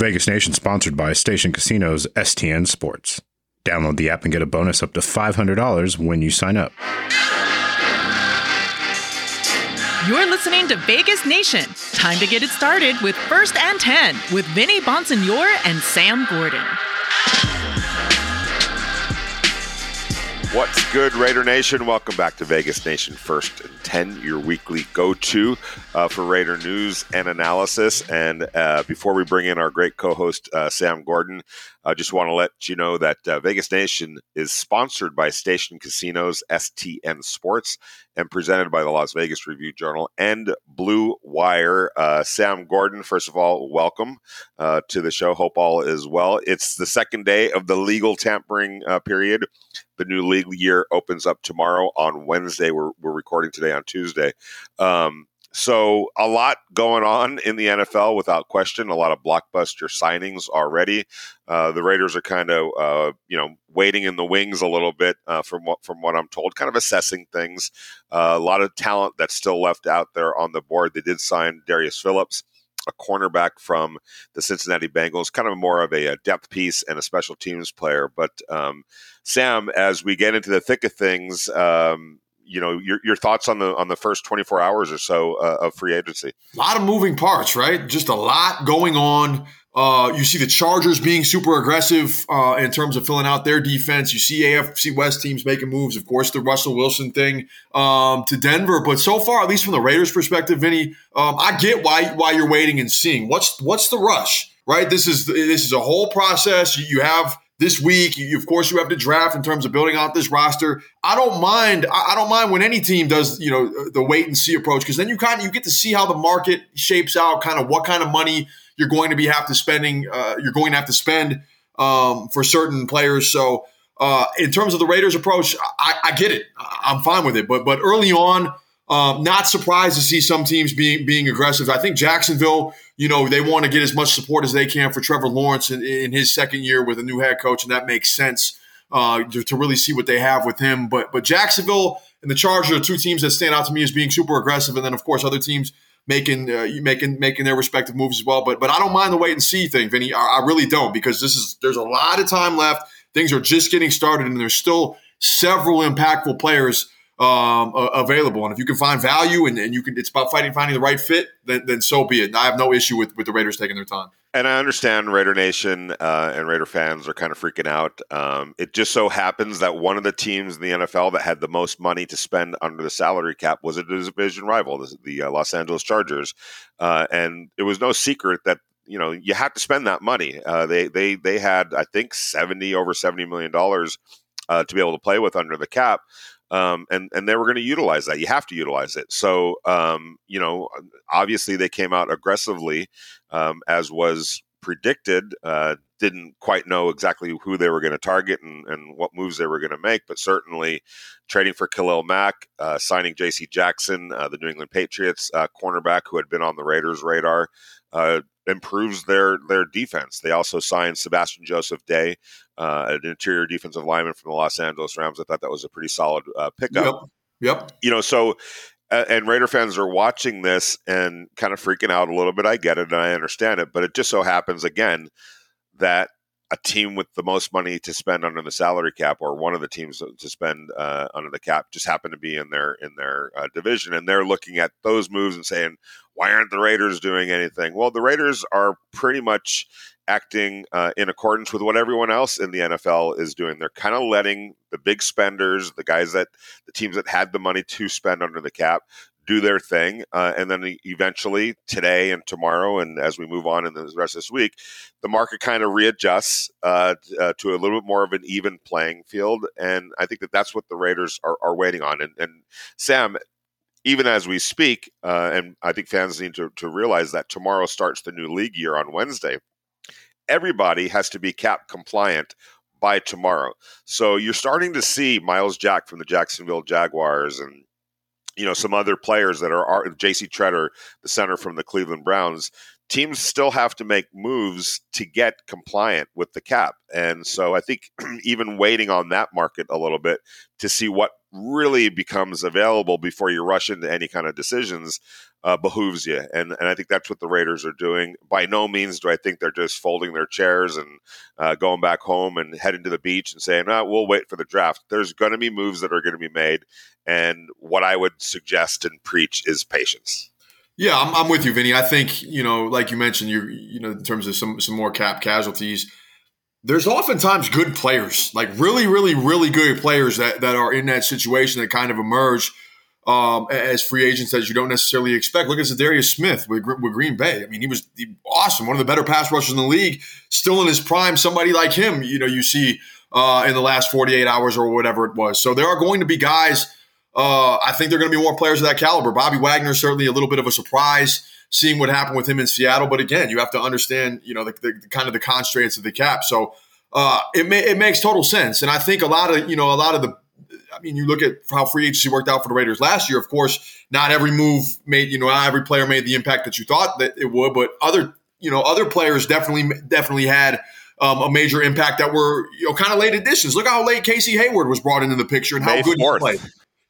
Vegas Nation sponsored by Station Casinos STN Sports. Download the app and get a bonus up to $500 when you sign up. You're listening to Vegas Nation. Time to get it started with First and 10 with Vinny Bonsignore and Sam Gordon. What's good, Raider Nation? Welcome back to Vegas Nation First and 10, your weekly go to uh, for Raider news and analysis. And uh, before we bring in our great co host, uh, Sam Gordon, I just want to let you know that uh, Vegas Nation is sponsored by Station Casinos, STN Sports, and presented by the Las Vegas Review Journal and Blue Wire. Uh, Sam Gordon, first of all, welcome uh, to the show. Hope all is well. It's the second day of the legal tampering uh, period. The new legal year opens up tomorrow on Wednesday. We're, we're recording today on Tuesday. Um, so a lot going on in the NFL without question. A lot of blockbuster signings already. Uh, the Raiders are kind of uh, you know waiting in the wings a little bit uh, from what from what I'm told, kind of assessing things. Uh, a lot of talent that's still left out there on the board. They did sign Darius Phillips. A cornerback from the Cincinnati Bengals, kind of more of a, a depth piece and a special teams player. But um, Sam, as we get into the thick of things, um, you know your, your thoughts on the on the first 24 hours or so uh, of free agency a lot of moving parts right just a lot going on uh, you see the Chargers being super aggressive uh, in terms of filling out their defense. You see AFC West teams making moves. Of course, the Russell Wilson thing um, to Denver. But so far, at least from the Raiders' perspective, Vinny, um, I get why why you're waiting and seeing. What's what's the rush? Right. This is this is a whole process. You have this week. You, of course, you have to draft in terms of building out this roster. I don't mind. I, don't mind when any team does, you know, the wait and see approach because then you kind of you get to see how the market shapes out, kind of what kind of money you're going to be have to spending. Uh, you're going to have to spend um, for certain players. So, uh, in terms of the Raiders' approach, I, I get it. I'm fine with it. But but early on. Um, not surprised to see some teams being being aggressive. I think Jacksonville, you know, they want to get as much support as they can for Trevor Lawrence in, in his second year with a new head coach, and that makes sense uh, to, to, really see what they have with him. But but Jacksonville and the Chargers are two teams that stand out to me as being super aggressive, and then of course other teams making uh, making making their respective moves as well. But but I don't mind the wait and see thing, Vinny. I, I really don't because this is there's a lot of time left. Things are just getting started, and there's still several impactful players um, available. And if you can find value and, and you can, it's about fighting, finding the right fit, then, then so be it. And I have no issue with, with the Raiders taking their time. And I understand Raider Nation uh, and Raider fans are kind of freaking out. Um, it just so happens that one of the teams in the NFL that had the most money to spend under the salary cap was a division rival, the, the uh, Los Angeles Chargers. Uh, and it was no secret that you know you have to spend that money. Uh, they they they had I think seventy over seventy million dollars uh, to be able to play with under the cap um, and and they were going to utilize that. You have to utilize it. So um, you know, obviously they came out aggressively, um, as was predicted. Uh, didn't quite know exactly who they were going to target and, and what moves they were going to make, but certainly trading for Khalil Mack, uh, signing J.C. Jackson, uh, the New England Patriots uh, cornerback who had been on the Raiders' radar, uh, improves their their defense. They also signed Sebastian Joseph Day, uh, an interior defensive lineman from the Los Angeles Rams. I thought that was a pretty solid uh, pickup. Yep. yep. You know, so and Raider fans are watching this and kind of freaking out a little bit. I get it and I understand it, but it just so happens again that a team with the most money to spend under the salary cap, or one of the teams to spend uh, under the cap, just happened to be in their in their uh, division, and they're looking at those moves and saying, "Why aren't the Raiders doing anything?" Well, the Raiders are pretty much acting uh, in accordance with what everyone else in the NFL is doing. They're kind of letting the big spenders, the guys that the teams that had the money to spend under the cap, do their thing. Uh, and then eventually, today and tomorrow, and as we move on in the rest of this week, the market kind of readjusts uh, uh, to a little bit more of an even playing field. And I think that that's what the Raiders are, are waiting on. And, and, Sam, even as we speak, uh, and I think fans need to, to realize that tomorrow starts the new league year on Wednesday. Everybody has to be cap compliant by tomorrow. So you're starting to see Myles Jack from the Jacksonville Jaguars and you know some other players that are, J.C. Tretter, the center from the Cleveland Browns. Teams still have to make moves to get compliant with the cap, and so I think even waiting on that market a little bit to see what really becomes available before you rush into any kind of decisions uh, behooves you. And and I think that's what the Raiders are doing. By no means do I think they're just folding their chairs and uh, going back home and heading to the beach and saying, oh, "We'll wait for the draft." There's going to be moves that are going to be made, and what I would suggest and preach is patience. Yeah, I'm, I'm with you, Vinny. I think you know, like you mentioned, you you know, in terms of some some more cap casualties there's oftentimes good players, like really, really, really good players that, that are in that situation that kind of emerge um, as free agents that you don't necessarily expect. Look at Za'Darius Smith with, with Green Bay. I mean, he was awesome, one of the better pass rushers in the league, still in his prime. Somebody like him, you know, you see uh, in the last 48 hours or whatever it was. So there are going to be guys. Uh, I think there are going to be more players of that caliber. Bobby Wagner certainly a little bit of a surprise seeing what happened with him in Seattle. But again, you have to understand, you know, the, the, the kind of the constraints of the cap. So uh, it may, it makes total sense, and I think a lot of you know a lot of the. I mean, you look at how free agency worked out for the Raiders last year. Of course, not every move made you know not every player made the impact that you thought that it would, but other you know other players definitely definitely had. Um, a major impact that were you know kind of late additions. Look how late Casey Hayward was brought into the picture and how May good 4th. he played.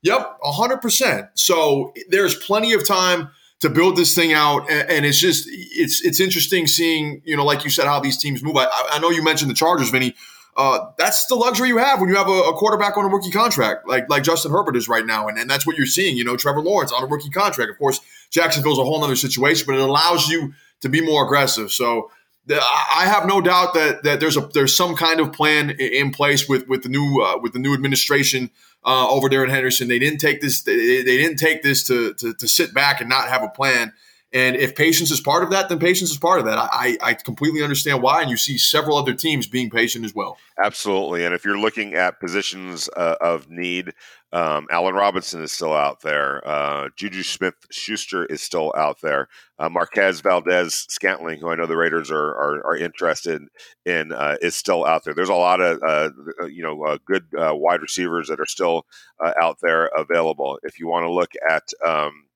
Yep, hundred percent. So there's plenty of time to build this thing out. And, it's just it's it's interesting seeing you know like you said how these teams move. I, I know you mentioned the Chargers, Vinny. Uh, that's the luxury you have when you have a, a, quarterback on a rookie contract, like like Justin Herbert is right now, and, and that's what you're seeing. You know, Trevor Lawrence on a rookie contract. Of course, Jacksonville's a whole other situation, but it allows you to be more aggressive. So I have no doubt that that there's a there's some kind of plan in place with with the new uh, with the new administration uh, over there in Henderson. They didn't take this they, they didn't take this to, to, to sit back and not have a plan. And if patience is part of that, then patience is part of that. I, I completely understand why, and you see several other teams being patient as well. Absolutely, and if you're looking at positions uh, of need, um, Allen Robinson is still out there. Uh, Juju Smith Schuster is still out there. Uh, Marquez Valdes Scantling, who I know the Raiders are are, are interested in, uh, is still out there. There's a lot of uh, you know uh, good uh, wide receivers that are still out there available. If you want to look at um,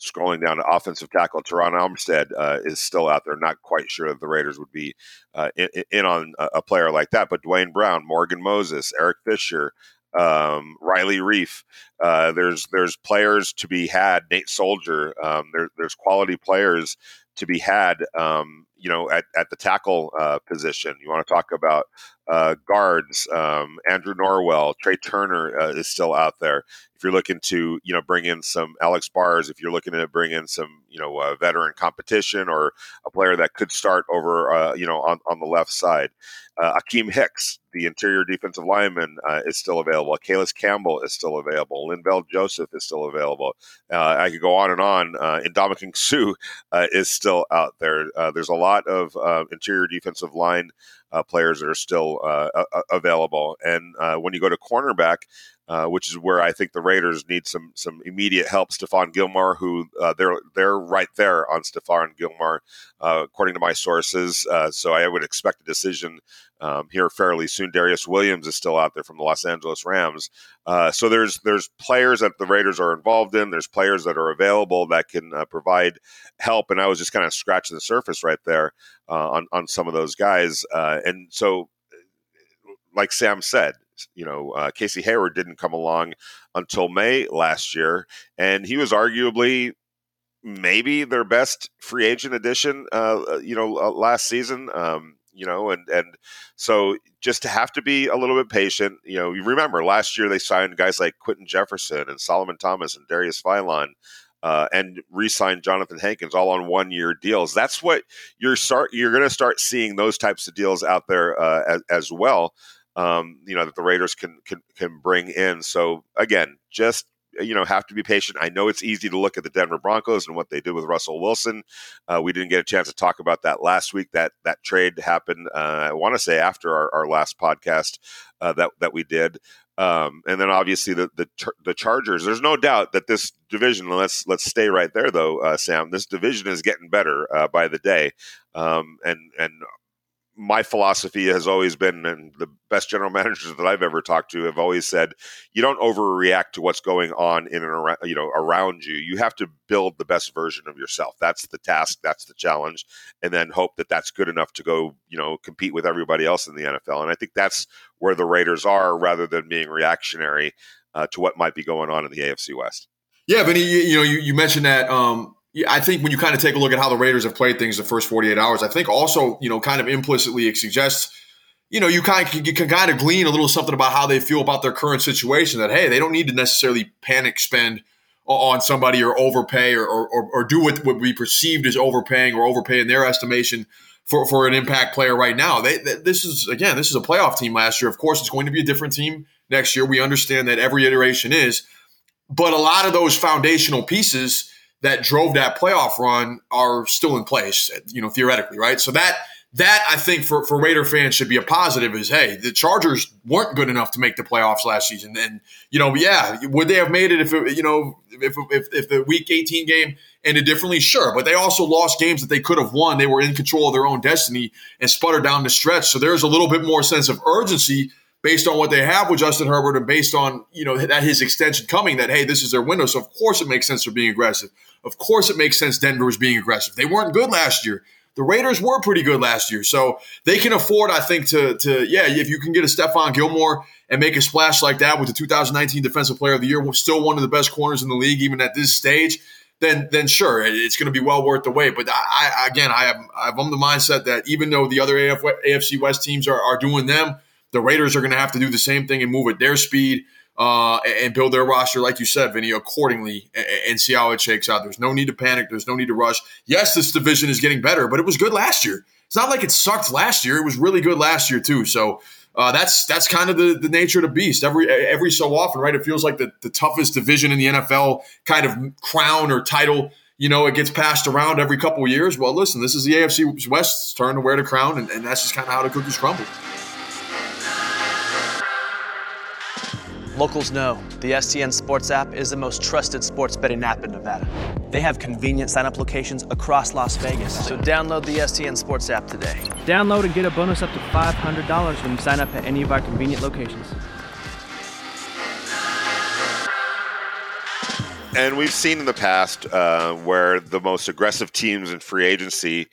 scrolling down to offensive tackle, Terron Armstead uh, is still out there. Not quite sure that the Raiders would be uh, in, in, on a player like that, but Duane Brown, Morgan Moses, Eric Fisher, um, Riley Reiff. Uh, there's there's players to be had. Nate Solder. Um, there, there's quality players to be had. Um, you know, at, at the tackle uh, position. You want to talk about uh, guards. Um, Andrew Norwell, Trai Turner uh, is still out there. If you're looking to, you know, bring in some Alex Bars, if you're looking to bring in some, you know, veteran competition or a player that could start over, uh, you know, on, on the left side. Uh, Akiem Hicks, the interior defensive lineman, uh, is still available. Calais Campbell is still available. Linval Joseph is still available. Uh, I could go on and on. Uh, uh, is still out there. There's a lot of uh, interior defensive line uh, players that are still uh, available. And uh, when you go to cornerback, uh, which is where I think the Raiders need some some immediate help. Stephon Gilmore, who uh, they're they're right there on Stephon Gilmore, uh, according to my sources. Uh, so I would expect a decision um, here fairly soon. Darious Williams is still out there from the Los Angeles Rams. Uh, so there's there's players that the Raiders are involved in. There's players that are available that can provide help. And I was just kind of scratching the surface right there on on some of those guys. and so, like Sam said, you know, uh, Casey Hayward didn't come along until May last year, and he was arguably maybe their best free agent addition, uh, uh you know, uh, last season. Um, you know, and and so just to have to be a little bit patient. You know, you remember last year they signed guys like Quinton Jefferson and Solomon Thomas and Darius Philon. Uh, and re-signed Johnathan Hankins all on one-year deals. That's what you're start. You're going to start seeing those types of deals out there uh, as, as, well um, you know that the Raiders can can can bring in. So again, just you know have to be patient. I know it's easy to look at the Denver Broncos and what they did with Russell Wilson. Uh, we didn't get a chance to talk about that last week. That that trade happened. Uh, I want to say after our, our last podcast uh, that that we did. Um, and then obviously the, the the Chargers. There's no doubt that this division. Let's let's stay right there though, uh, Sam. This division is getting better uh, by the day, um, and and my philosophy has always been, and the best general managers that I've ever talked to have always said, you don't overreact to what's going on in and around, you know, around you. You have to build the best version of yourself. That's the task. That's the challenge, and then hope that that's good enough to go, you know, compete with everybody else in the NFL. And I think that's where the Raiders are, rather than being reactionary. uh, to what might be going on in the AFC West. Yeah, Vinny, you, you know, you, you mentioned that. Um, I think when you kind of take a look at how the Raiders have played things the first 48 hours, I think also, you know, kind of implicitly it suggests, you know, you kind of you can kind of glean a little something about how they feel about their current situation. That hey, they don't need to necessarily panic spend on somebody or overpay or, or, or do what would be perceived as overpaying or overpay in their estimation for, for an impact player right now. They, this is again, this is a playoff team last year. Of course, it's going to be a different team next year. We understand that every iteration is, but a lot of those foundational pieces that drove that playoff run are still in place, you know, theoretically, right? So that that I think for, for Raider fans should be a positive is hey, the Chargers weren't good enough to make the playoffs last season. And, you know, yeah, would they have made it if, it, you know, if, if, if the week 18 game ended differently? Sure. But they also lost games that they could have won. They were in control of their own destiny and sputtered down the stretch. So there's a little bit more sense of urgency based on what they have with Justin Herbert and based on, you know, that his extension coming that, hey, this is their window. So of course it makes sense for being aggressive. Of course it makes sense Denver is being aggressive. They weren't good last year. The Raiders were pretty good last year, so they can afford, I think, to to yeah, if you can get a Stephon Gilmore and make a splash like that with the 2019 Defensive Player of the Year, still one of the best corners in the league, even at this stage. Then, then sure, it's going to be well worth the wait. But I, I again, I have, I'm the mindset that even though the other AF, AFC West teams are, are doing them, the Raiders are going to have to do the same thing and move at their speed uh, and build their roster, like you said, Vinny, accordingly and, see how it shakes out. There's no need to panic. There's no need to rush. Yes, this division is getting better, but it was good last year. It's not like it sucked last year. It was really good last year too. So uh, that's that's kind of the, the nature of the beast. Every every so often, right? It feels like the, the toughest division in the NFL kind of crown or title. You know, it gets passed around every couple years. Well, listen, this is the AFC West's turn to wear the crown, and, and that's just kind of how the cookies crumble. Locals know the STN Sports app is the most trusted sports betting app in Nevada. They have convenient sign-up locations across Las Vegas, so download the STN Sports app today. Download and get a bonus up to $500 when you sign up at any of our convenient locations. And we've seen in the past uh, where the most aggressive teams in free agency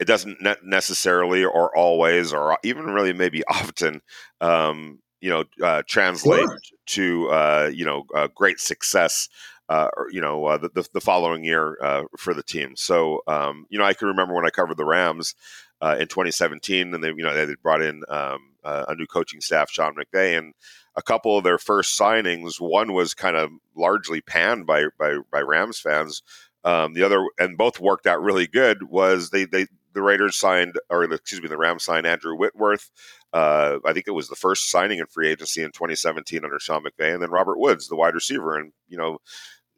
it doesn't necessarily or always or even really maybe often um, you know uh, translate sure. to uh, you know uh, great success. Uh, you know uh, the, the following year uh, for the team. So um, you know I can remember when I covered the Rams in 2017, and they you know they brought in um, a new coaching staff, Sean McVay, and a couple of their first signings. One was kind of largely panned by by, by Rams fans. Um, the other, and both worked out really good. Was they they the Raiders signed, or excuse me, the Rams signed Andrew Whitworth. Uh, I think it was the first signing in free agency in 2017 under Sean McVay, and then Robert Woods, the wide receiver. And you know,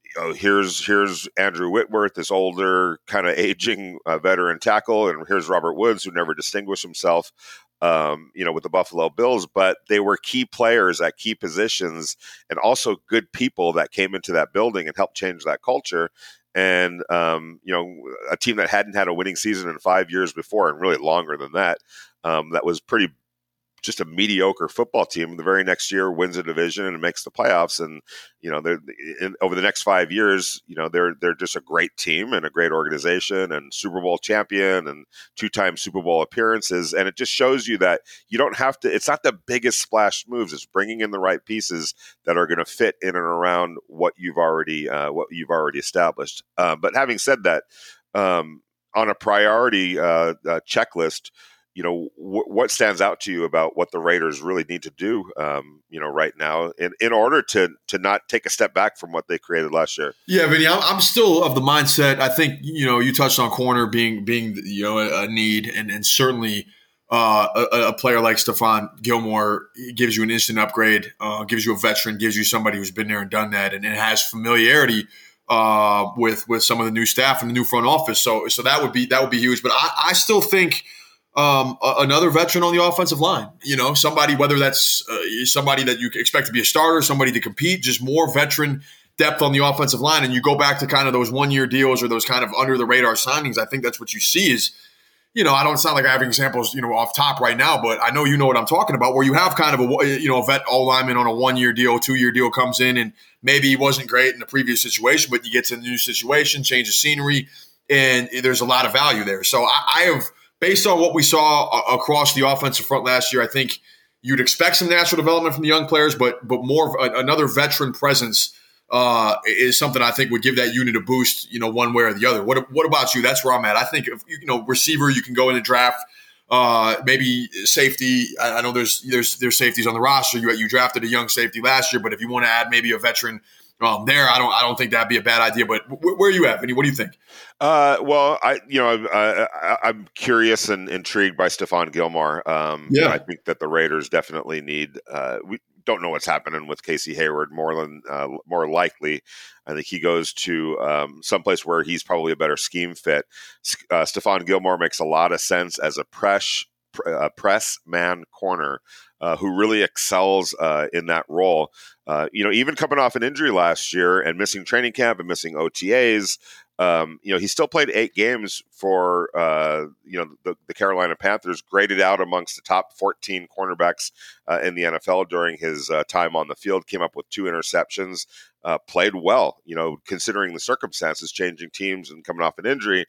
you know here's here's Andrew Whitworth, this older kind of aging uh, veteran tackle, and here's Robert Woods, who never distinguished himself. Um, you know, with the Buffalo Bills, but they were key players at key positions and also good people that came into that building and helped change that culture and um, you know a team that hadn't had a winning season in five years before and really longer than that um, that was pretty just a mediocre football team. The very next year wins a division and makes the playoffs. And you know, in, over the next five years, you know, they're they're just a great team and a great organization and Super Bowl champion and two time Super Bowl appearances. And it just shows you that you don't have to. It's not the biggest splash moves. It's bringing in the right pieces that are going to fit in and around what you've already uh, what you've already established. Uh, but having said that. Um, on a priority uh, uh checklist, you know w- what stands out to you about what the Raiders really need to do, um, you know, right now in, in order to to not take a step back from what they created last year. Yeah, Vinny, I'm, I'm still of the mindset. I think you know you touched on corner being being you know a, a need, and and certainly. Uh, a, a, player like Stephon Gilmore gives you an instant upgrade, uh, gives you a veteran, gives you somebody who's been there and done that, and, and has familiarity uh, with with some of the new staff and the new front office. So so that would be that would be huge. But I, I still think um, another veteran on the offensive line. You know, somebody whether that's uh, somebody that you expect to be a starter, somebody to compete, just more veteran depth on the offensive line. And you go back to kind of those one year deals or those kind of under the radar signings. I think that's what you see is. You know, I don't sound like I have examples, you know, off top right now, but I know you know what I'm talking about. Where you have kind of a, you know, a vet all lineman on a one year deal, two year deal comes in, and maybe he wasn't great in the previous situation, but you get to the new situation, change of scenery, and there's a lot of value there. So I, I have based on what we saw across the offensive front last year, I think You'd expect some natural development from the young players, but but more another veteran presence uh, is something I think would give that unit a boost. You know, one way or the other. What what about you? That's where I'm at. I think if, you know receiver, you can go in the draft. Uh, maybe safety. I, I know there's there's there's safeties on the roster. You you drafted a young safety last year, but if you want to add maybe a veteran um, there, I don't I don't think that'd be a bad idea. But where, where are you at, Vinny? What do you think? Uh, well, I you know I, am curious and intrigued by Stephon Gilmore. Um, yeah, I think that the Raiders definitely need. Uh, we don't know what's happening with Casey Hayward. More than uh, more likely, I think he goes to um, someplace where he's probably a better scheme fit. Uh, Stephon Gilmore makes a lot of sense as a press uh, press man corner uh, who really excels uh, in that role. Uh, you know, even coming off an injury last year and missing training camp and missing OTAs, um, you know, he still played eight games for uh, you know the, the, Carolina Panthers, graded out amongst the top 14 cornerbacks uh, in the NFL during his time on the field. Came up with two interceptions, played well. You know, considering the circumstances, changing teams and coming off an injury.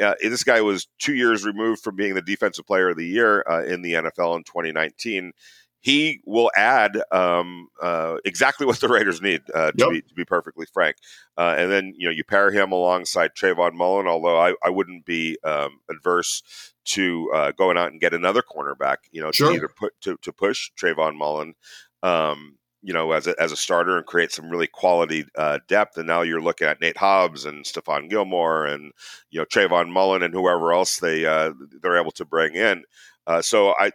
Uh, this guy was two years removed from being the defensive player of the year uh, in the NFL in 2019. He will add um, uh, exactly what the Raiders need, uh, to, yep. be, to, be, perfectly frank. Uh, and then you know you pair him alongside Trayvon Mullen, although I, I wouldn't be um, adverse to uh, going out and get another cornerback. You know, sure. to either put to, to push Trayvon Mullen. Um, you know, as a, as a starter and create some really quality uh, depth. And now you're looking at Nate Hobbs and Stephon Gilmore and you know Trayvon Mullen and whoever else they uh, they're able to bring in. Uh, so I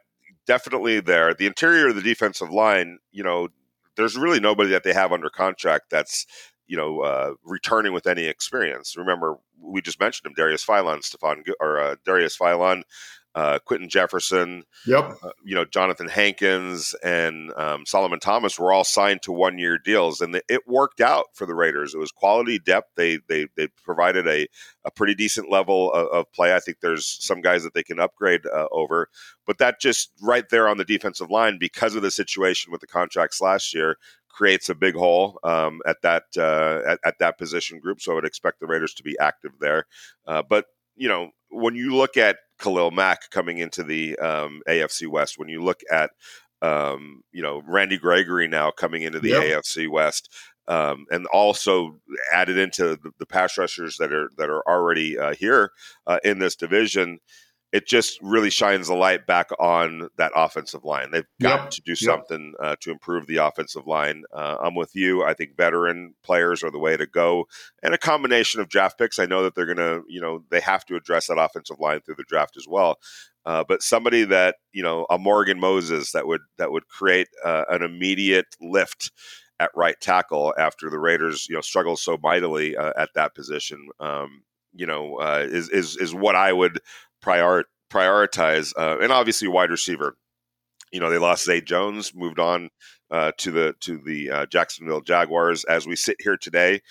definitely there. The interior of the defensive line, you know, there's really nobody that they have under contract that's you know uh, returning with any experience. Remember, we just mentioned him, Darius Philon, Stephon or uh, Darius Philon uh, Quinton Jefferson, yep, uh, you know Johnathan Hankins and um, Solomon Thomas were all signed to one year deals, and it worked out for the Raiders. It was quality depth. They they they provided a a pretty decent level of, of play. I think there's some guys that they can upgrade uh, over, but that just right there on the defensive line because of the situation with the contracts last year creates a big hole um, at that uh, at, at, that position group. So I would expect the Raiders to be active there. Uh, but you know, when you look at Khalil Mack coming into the um, AFC West, when you look at um, you know Randy Gregory now coming into the yep. AFC West, um, and also added into the, the, pass rushers that are that are already uh, here uh, in this division it just really shines the light back on that offensive line. They've got yep. to do something yep. uh, to improve the offensive line. Uh, I'm with you. I think veteran players are the way to go, and a combination of draft picks. I know that they're going to, you know, they have to address that offensive line through the draft as well. Uh, but somebody that you know, a Morgan Moses that would that would create uh, an immediate lift at right tackle after the Raiders, you know, struggle so mightily uh, at that position. Um, you know, uh, is is is what I would prior, prioritize, uh, and obviously wide receiver. You know, they lost Zay Jones, moved on uh, to the to the uh, Jacksonville Jaguars. As we sit here today,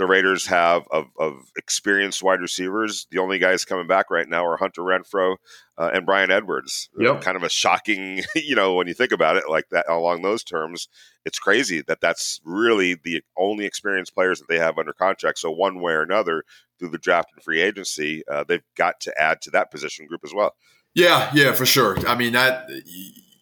the Raiders have of, of, experienced wide receivers. The only guys coming back right now are Hunter Renfrow uh, and Bryan Edwards. Yep. kind of a shocking, you know, when you think about it like that along those terms. It's crazy that that's really the only experienced players that they have under contract. So one way or another, through the draft and free agency, uh, they've got to add to that position group as well. Yeah, yeah, for sure. I mean that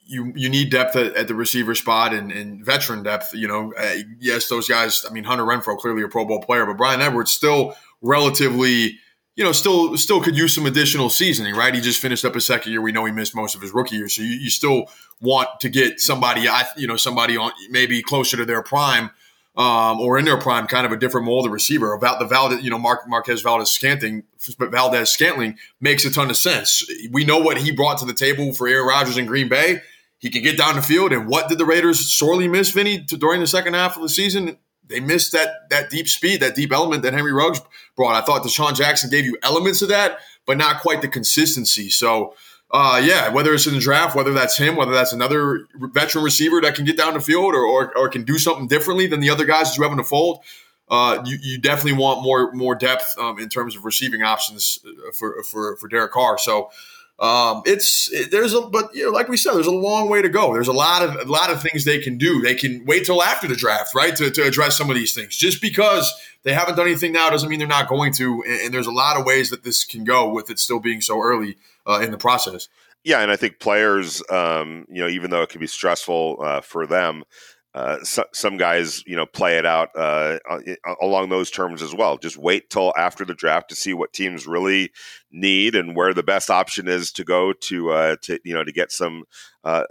you you need depth at, at the receiver spot and, and, veteran depth. You know, uh, yes, those guys. I mean, Hunter Renfrow clearly a Pro Bowl player, but Bryan Edwards still relatively. You know, still still could use some additional seasoning, right? He just finished up his second year. We know he missed most of his rookie year, so you, you still want to get somebody, I you know, somebody on maybe closer to their prime um, or in their prime, kind of a different mold of receiver. About the Valdes, you know, Mark, Marquez Valdes Scantling, Valdes Scantling makes a ton of sense. We know what he brought to the table for Aaron Rodgers in Green Bay. He can get down the field. And what did the Raiders sorely miss, Vinny, to, during the second half of the season? They missed that that deep speed, that deep element that Henry Ruggs brought. I thought DeSean Jackson gave you elements of that, but not quite the consistency. So uh, yeah, whether it's in the draft, whether that's him, whether that's another veteran receiver that can get down the field or, or, or can do something differently than the other guys that you have in the fold, uh, you, you definitely want more more depth um, in terms of receiving options uh, for for for Derek Carr. So um, it's there's a but you know like we said, there's a long way to go. There's a lot of a lot of things they can do. They can wait till after the draft, right, to, to address some of these things. Just because they haven't done anything now doesn't mean they're not going to. And, and there's a lot of ways that this can go with it still being so early uh, in the process. Yeah, and I think players, um, you know, even though it can be stressful uh, for them, uh, so, some guys, you know, play it out uh, along those terms as well. Just wait till after the draft to see what teams really need and where the best option is to go to, uh, to you know, to get some, uh,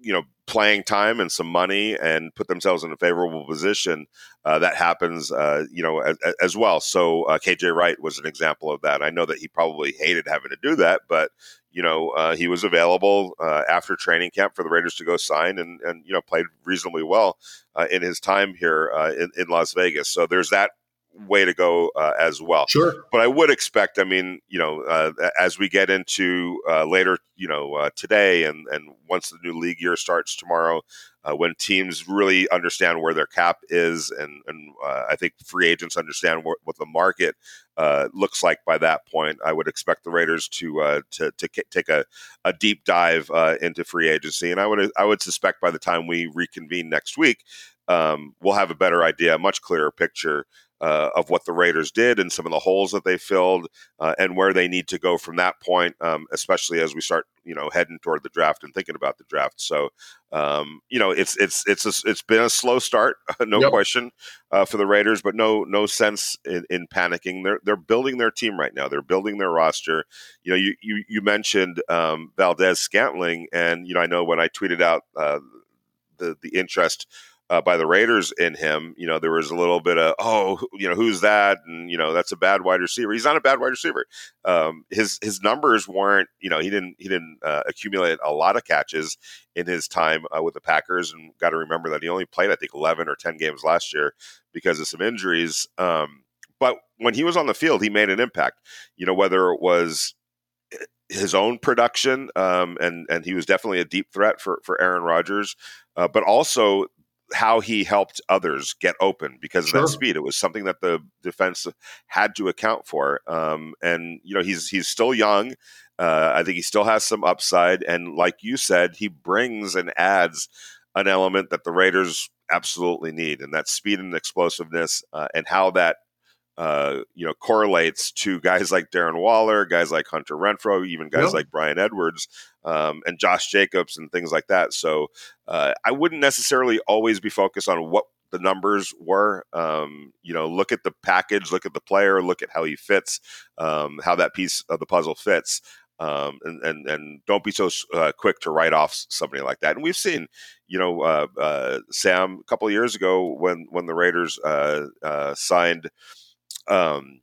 you know, playing time and some money and put themselves in a favorable position. Uh, that happens, uh, you know, as, as well. So KJ Wright was an example of that. I know that he probably hated having to do that, but you know, uh, he was available uh, after training camp for the Raiders to go sign and, and you know, played reasonably well uh, in his time here uh, in, in Las Vegas. So there's that way to go uh, as well. Sure. But I would expect, I mean, you know, uh, as we get into uh, later, you know, uh, today and, and once the new league year starts tomorrow, uh, when teams really understand where their cap is, and, and uh, I think free agents understand what, what the market looks like by that point, I would expect the Raiders to to, to take a, a deep dive into free agency. And I would I would suspect by the time we reconvene next week, um, we'll have a better idea, a much clearer picture uh, of what the Raiders did and some of the holes that they filled uh, and where they need to go from that point, um, especially as we start, you know, heading toward the draft and thinking about the draft. So, um, you know, it's it's it's a, it's been a slow start, no yep. question, uh, for the Raiders, but no no sense in, in, panicking. They're they're building their team right now. They're building their roster. You know, you you, you mentioned um, Valdes-Scantling, and you know, I know when I tweeted out uh, the the interest uh, by the Raiders in him, you know, there was a little bit of, oh, you know, who's that? And, you know, that's a bad wide receiver. He's not a bad wide receiver. Um, his, his numbers weren't, you know, he didn't, he didn't uh, accumulate a lot of catches in his time uh, with the Packers. And got to remember that he only played, I think, 11 or 10 games last year because of some injuries. Um, but when he was on the field, he made an impact, you know, whether it was eh, his own production, um, and and he was definitely a deep threat for for Aaron Rodgers, uh, but also how he helped others get open because sure. of that speed. It was something that the defense had to account for. Um, and you know, he's he's still young. Uh, I think he still has some upside. And like you said, he brings and adds an element that the Raiders absolutely need, and that speed and explosiveness, uh, and how that uh, you know, correlates to guys like Darren Waller, guys like Hunter Renfrow, even guys yep. like Bryan Edwards um, and Josh Jacobs and things like that. So uh, I wouldn't necessarily always be focused on what the numbers were. Um, you know, look at the package, look at the player, look at how he fits, um, how that piece of the puzzle fits. Um, and, and and don't be so uh, quick to write off somebody like that. And we've seen, you know, uh, uh, Sam a couple of years ago when when the Raiders uh, uh, signed um,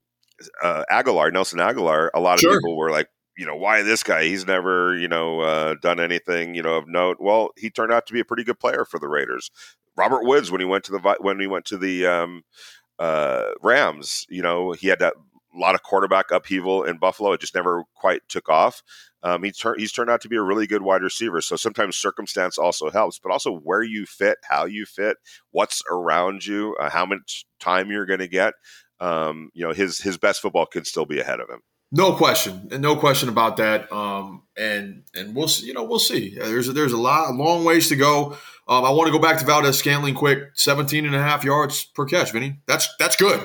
uh, Agholor, Nelson Agholor, a lot of sure. people were like, you know, why this guy? He's never, you know, uh, done anything, you know, of note. Well, he turned out to be a pretty good player for the Raiders. Robert Woods, when he went to the when he went to the um, uh, Rams, you know, he had that lot of quarterback upheaval in Buffalo. It just never quite took off. Um, he's, tur- he's turned out to be a really good wide receiver. So sometimes circumstance also helps, but also where you fit, how you fit, what's around you, uh, how much time you're going to get um, you know, his his best football could still be ahead of him. No question, and no question about that. Um, and and we'll see, you know we'll see. There's a, there's a lot, a long ways to go. Um, I want to go back to Valdes Scantling quick. 17 and a half yards per catch, Vinny. That's that's good.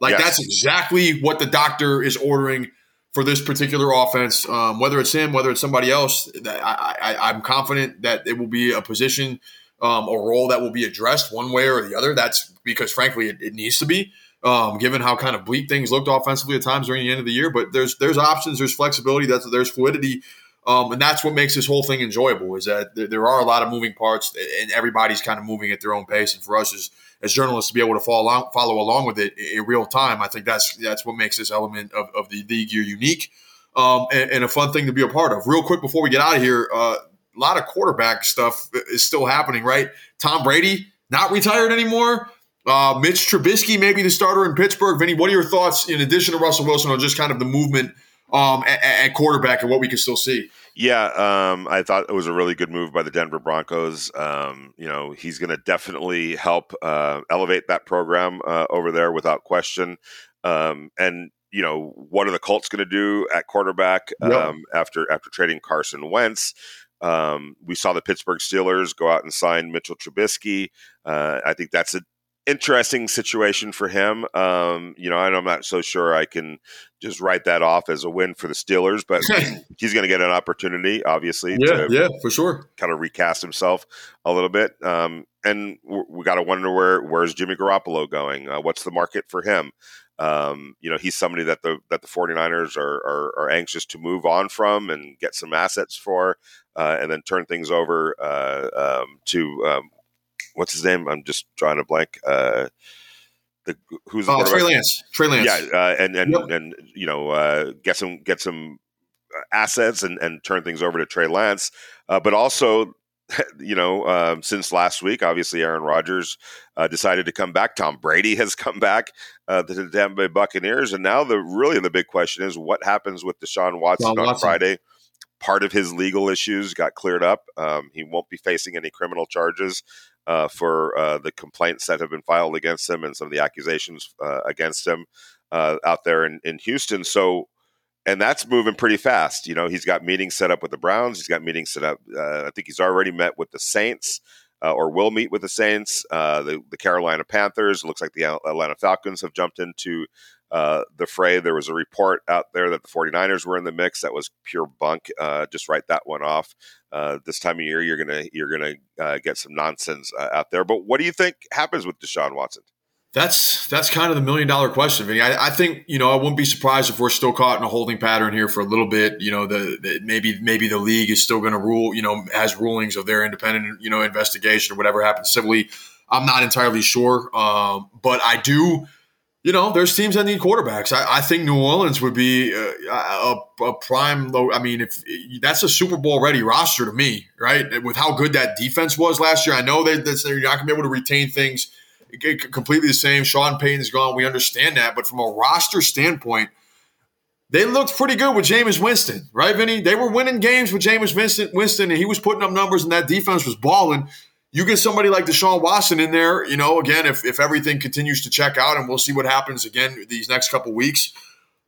Like yes. that's exactly what the doctor is ordering for this particular offense. Um, whether it's him, whether it's somebody else, I, I, am confident that it will be a position, um, a role that will be addressed one way or the other. That's because, frankly, it, it needs to be um, given how kind of bleak things looked offensively at times during the end of the year. But there's there's options, there's flexibility, that's there's fluidity, um, and that's what makes this whole thing enjoyable. Is that there, there, are a lot of moving parts, and everybody's kind of moving at their own pace. And for us as as journalists to be able to follow along, follow along with it in real time, I think that's that's what makes this element of, of the league year unique. Um, and, and, a fun thing to be a part of. Real quick before we get out of here, uh, a lot of quarterback stuff is still happening, right? Tom Brady not retired anymore. Uh, Mitch Trubisky, maybe the starter in Pittsburgh. Vinny, what are your thoughts in addition to Russell Wilson on just kind of the movement um, at, at, quarterback and what we can still see? Yeah, um, I thought it was a really good move by the Denver Broncos. Um, you know, he's going to definitely help uh, elevate that program uh, over there without question. Um, and you know, what are the Colts going to do at quarterback yep. Um, after after trading Carson Wentz? Um, we saw the Pittsburgh Steelers go out and sign Mitchell Trubisky. Uh, I think that's a interesting situation for him. Um, you know, I'm not so sure I can just write that off as a win for the Steelers, but he's going to get an opportunity, obviously. Yeah, yeah, for sure. Kind of recast himself a little bit. Um, and we got to wonder where where's Jimmy Garoppolo going? Uh, what's the market for him? Um, you know, he's somebody that the that the 49ers are, are, are anxious to move on from and get some assets for, uh, and then turn things over uh, um, to um, what's his name? I'm just drawing a blank. Uh, the who's the oh, Trey Lance. Trey Lance. Yeah, uh, and and yep. and you know, uh, get some get some assets and and turn things over to Trey Lance, uh, but also. You know, um, since last week, obviously Aaron Rodgers uh, decided to come back. Tom Brady has come back uh, to the Tampa Bay Buccaneers, and now the really the big question is what happens with Deshaun Watson, Watson. on Friday part of his legal issues got cleared up. Um, he won't be facing any criminal charges uh, for uh, the complaints that have been filed against him and some of the accusations uh, against him uh, out there in, in Houston. So, and that's moving pretty fast. You know, he's got meetings set up with the Browns. He's got meetings set up. Uh, I think he's already met with the Saints. Uh, or will meet with the Saints, the, the Carolina Panthers. It looks like the Atlanta Falcons have jumped into uh, the fray. There was a report out there that the 49ers were in the mix. That was pure bunk. Uh, just write that one off. Uh, this time of year, you're gonna you're gonna uh, get some nonsense uh, out there. But what do you think happens with Deshaun Watson? That's that's kind of the million dollar question. I, I, think you know I wouldn't be surprised if we're still caught in a holding pattern here for a little bit. You know, the, the maybe maybe the league is still going to rule. You know, has rulings of their independent you know investigation or whatever happens civilly. I'm not entirely sure, um, but I do you know, there's teams that need quarterbacks. I, I think New Orleans would be a, a, a prime. I mean, if that's a Super Bowl ready roster to me, right? With how good that defense was last year, I know that you're not going to be able to retain things completely the same. Sean Payton's gone. We understand that, but from a roster standpoint, they looked pretty good with Jameis Winston, right, Vinny? They were winning games with Jameis Winston, Winston, and he was putting up numbers, and that defense was balling you get somebody like Deshaun Watson in there, you know, again, if, if everything continues to check out and we'll see what happens again these next couple weeks,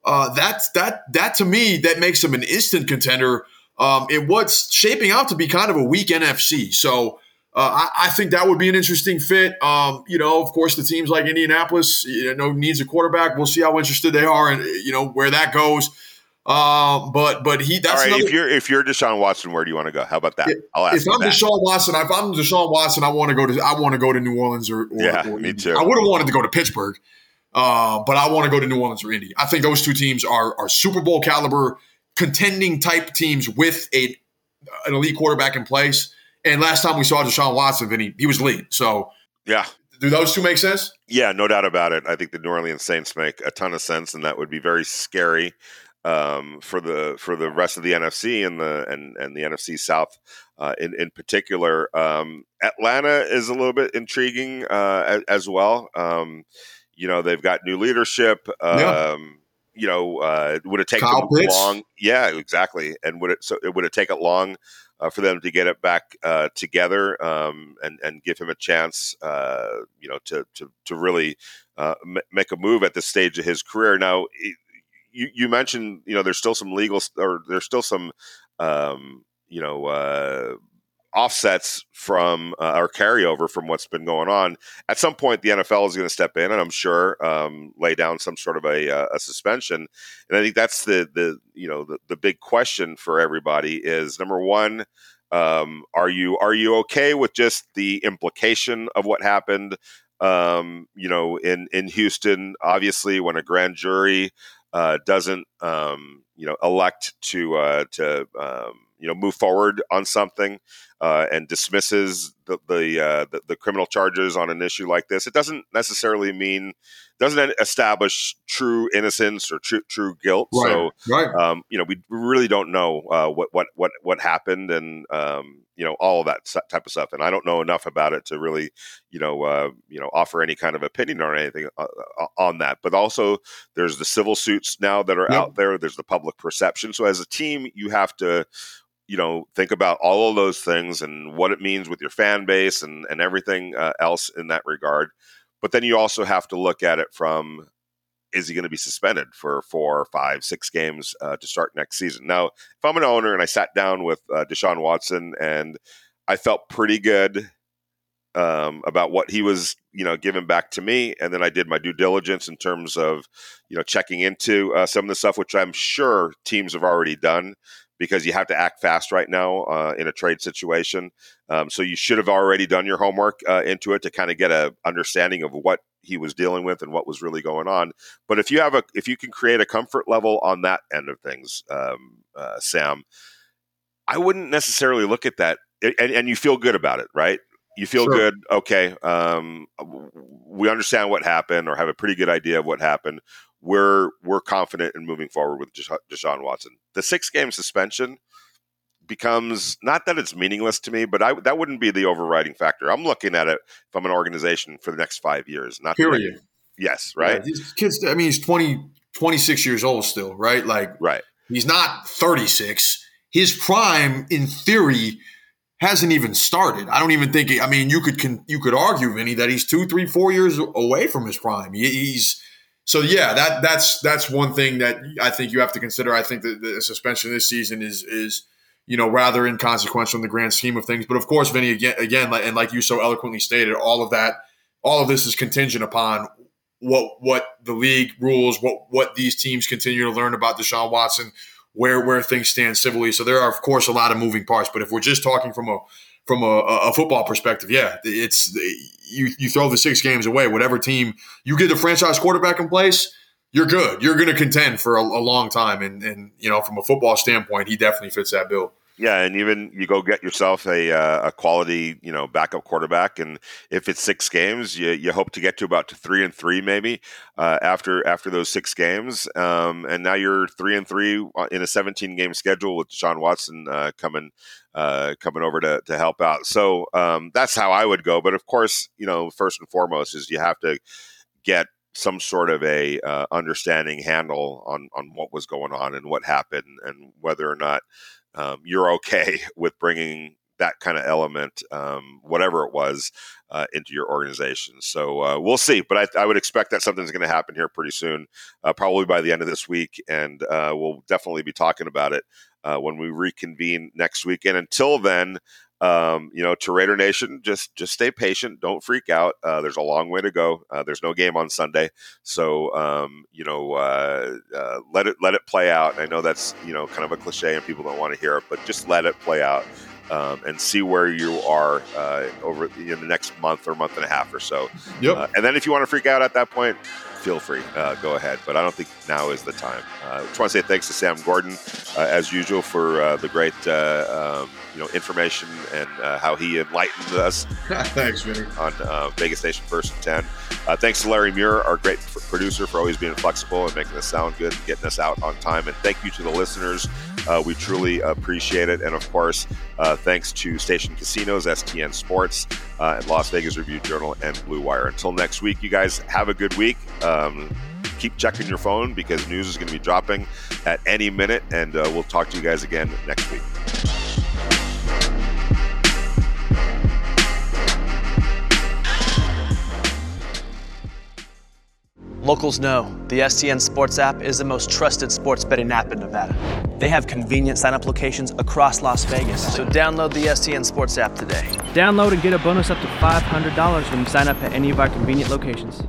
uh, that, that, that to me, that makes him an instant contender um, in what's shaping out to be kind of a weak NFC. So uh, I, I, think that would be an interesting fit. Um, you know, of course, the teams like Indianapolis, you know, needs a quarterback. We'll see how interested they are and, you know, where that goes. Um, but but he that's all right. Another, if you're if you're Deshaun Watson, where do you want to go? How about that? I'll ask. If I'm that. Deshaun Watson, if I'm Deshaun Watson, I want to go to I want to go to New Orleans or, or yeah, or me too. I would have wanted to go to Pittsburgh, uh, but I want to go to New Orleans or Indy. I think those two teams are are Super Bowl caliber contending type teams with a an elite quarterback in place. And last time we saw Deshaun Watson, Vinny, he was elite. So yeah, do those two make sense? Yeah, no doubt about it. I think the New Orleans Saints make a ton of sense, and that would be very scary um, for the for the rest of the NFC and the and and the NFC South uh, in in particular. Um, Atlanta is a little bit intriguing uh, as, as, well. Um, you know, they've got new leadership. Yeah. Um, you know, uh, would it take Kyle them Pitts. long? Yeah, exactly. And would it so it would it take it long uh, for them to get it back uh, together um, and and give him a chance? Uh, you know, to to to really uh, m- make a move at this stage of his career. Now, you, you mentioned you know there's still some legal or there's still some um, you know uh, offsets from uh, or carryover from what's been going on. At some point, the NFL is going to step in, and I'm sure um, lay down some sort of a, uh, a, suspension. And I think that's the the you know the, the big question for everybody is number one. Um, are you are you okay with just the implication of what happened? Um, you know, in in Houston, obviously, when a grand jury uh, doesn't um, you know elect to uh, to um, you know move forward on something uh, and dismisses the the, uh, the, the criminal charges on an issue like this, it doesn't necessarily mean doesn't establish true innocence or true true guilt. Right, so, right. Um, you know, we really don't know uh, what what what what happened, and um, you know all of that type of stuff. And I don't know enough about it to really, you know, uh, you know, offer any kind of opinion or anything uh, uh, on that. But also, there's the civil suits now that are yep. out there. There's the public perception. So as a team, you have to you know think about all of those things and what it means with your fan base and and everything uh, else in that regard. But then you also have to look at it from is he going to be suspended for four five six games uh, to start next season? Now if i'm an owner and i sat down with uh, deshaun watson and i felt pretty good um, about what he was, you know, giving back to me, and then I did my due diligence in terms of, you know, checking into uh, some of the stuff which I'm sure teams have already done because you have to act fast right now uh, in a trade situation. Um, so you should have already done your homework uh, into it to kind of get a understanding of what he was dealing with and what was really going on. But if you have a, if you can create a comfort level on that end of things, um, uh, Sam, I wouldn't necessarily look at that, and, and, you feel good about it, right? You feel sure. good. Okay, um, we understand what happened, or have a pretty good idea of what happened we're we're confident in moving forward with Deshaun Watson. The six game suspension becomes not that it's meaningless to me, but I, that wouldn't be the overriding factor. I'm looking at it from an organization for the next five years. Not period. Next, yes, right. Yeah, kids. I mean, he's 20, 26 years old still, right? Like, right. He's not 36. His prime, in theory, hasn't even started. I don't even think. I mean, you could you could argue, Vinny, that he's two, three, four years away from his prime. He's so yeah, that that's that's one thing that I think you have to consider. I think that the suspension this season is is you know rather inconsequential in the grand scheme of things. But of course, Vinny again again and like you so eloquently stated, all of that all of this is contingent upon what what the league rules, what what these teams continue to learn about Deshaun Watson, where where things stand civilly. So there are of course a lot of moving parts. But if we're just talking from a from a, a, football perspective, yeah, it's you you throw the six games away. Whatever team you get the franchise quarterback in place, you're good. You're going to contend for a, a, long time. And and you know, from a football standpoint, he definitely fits that bill. Yeah, and even you go get yourself a uh, a quality you know backup quarterback, and if it's six games, you, you hope to get to about three and three maybe uh, after after those six games, um, and now you're three and three uh, in a 17 game schedule with Deshaun Watson uh, coming uh, coming over to to help out. So um, that's how I would go. But of course, you know, first and foremost is you have to get some sort of a uh, understanding handle on on what was going on and what happened and whether or not um, you're okay with bringing that kind of element, um, whatever it was, uh, into your organization. So uh, we'll see. But I, I, would expect that something's going to happen here pretty soon, uh, probably by the end of this week. And uh, we'll definitely be talking about it uh, when we reconvene next week. And until then, um, you know, to Raider Nation, just just stay patient. Don't freak out. Uh, there's a long way to go. Uh, there's no game on Sunday, so um, you know, uh, uh let it let it play out. I know that's you know kind of a cliche and people don't want to hear it, but just let it play out. Um, and see where you are uh, over in the next month or month and a half or so. Yep. Uh, and then if you want to freak out at that point, feel free, uh, go ahead. But I don't think now is the time. Uh, I just want to say thanks to Sam Gordon, uh, as usual, for uh, the great uh, um, you know information and uh, how he enlightened us. thanks, Vinny. On Vegas Nation First and Ten. thanks to Larry Muir, our great producer, for always being flexible and making us sound good and getting us out on time. And thank you to the listeners. we truly appreciate it. And of course, thanks to Station Casinos, STN Sports, and Las Vegas Review Journal and Blue Wire. Until next week, you guys have a good week. Um, keep checking your phone because news is going to be dropping at any minute, and uh, we'll talk to you guys again next week. Locals know the STN Sports app is the most trusted sports betting app in Nevada. They have convenient sign up locations across Las Vegas, so download the STN Sports app today. Download and get a bonus up to $500 when you sign up at any of our convenient locations.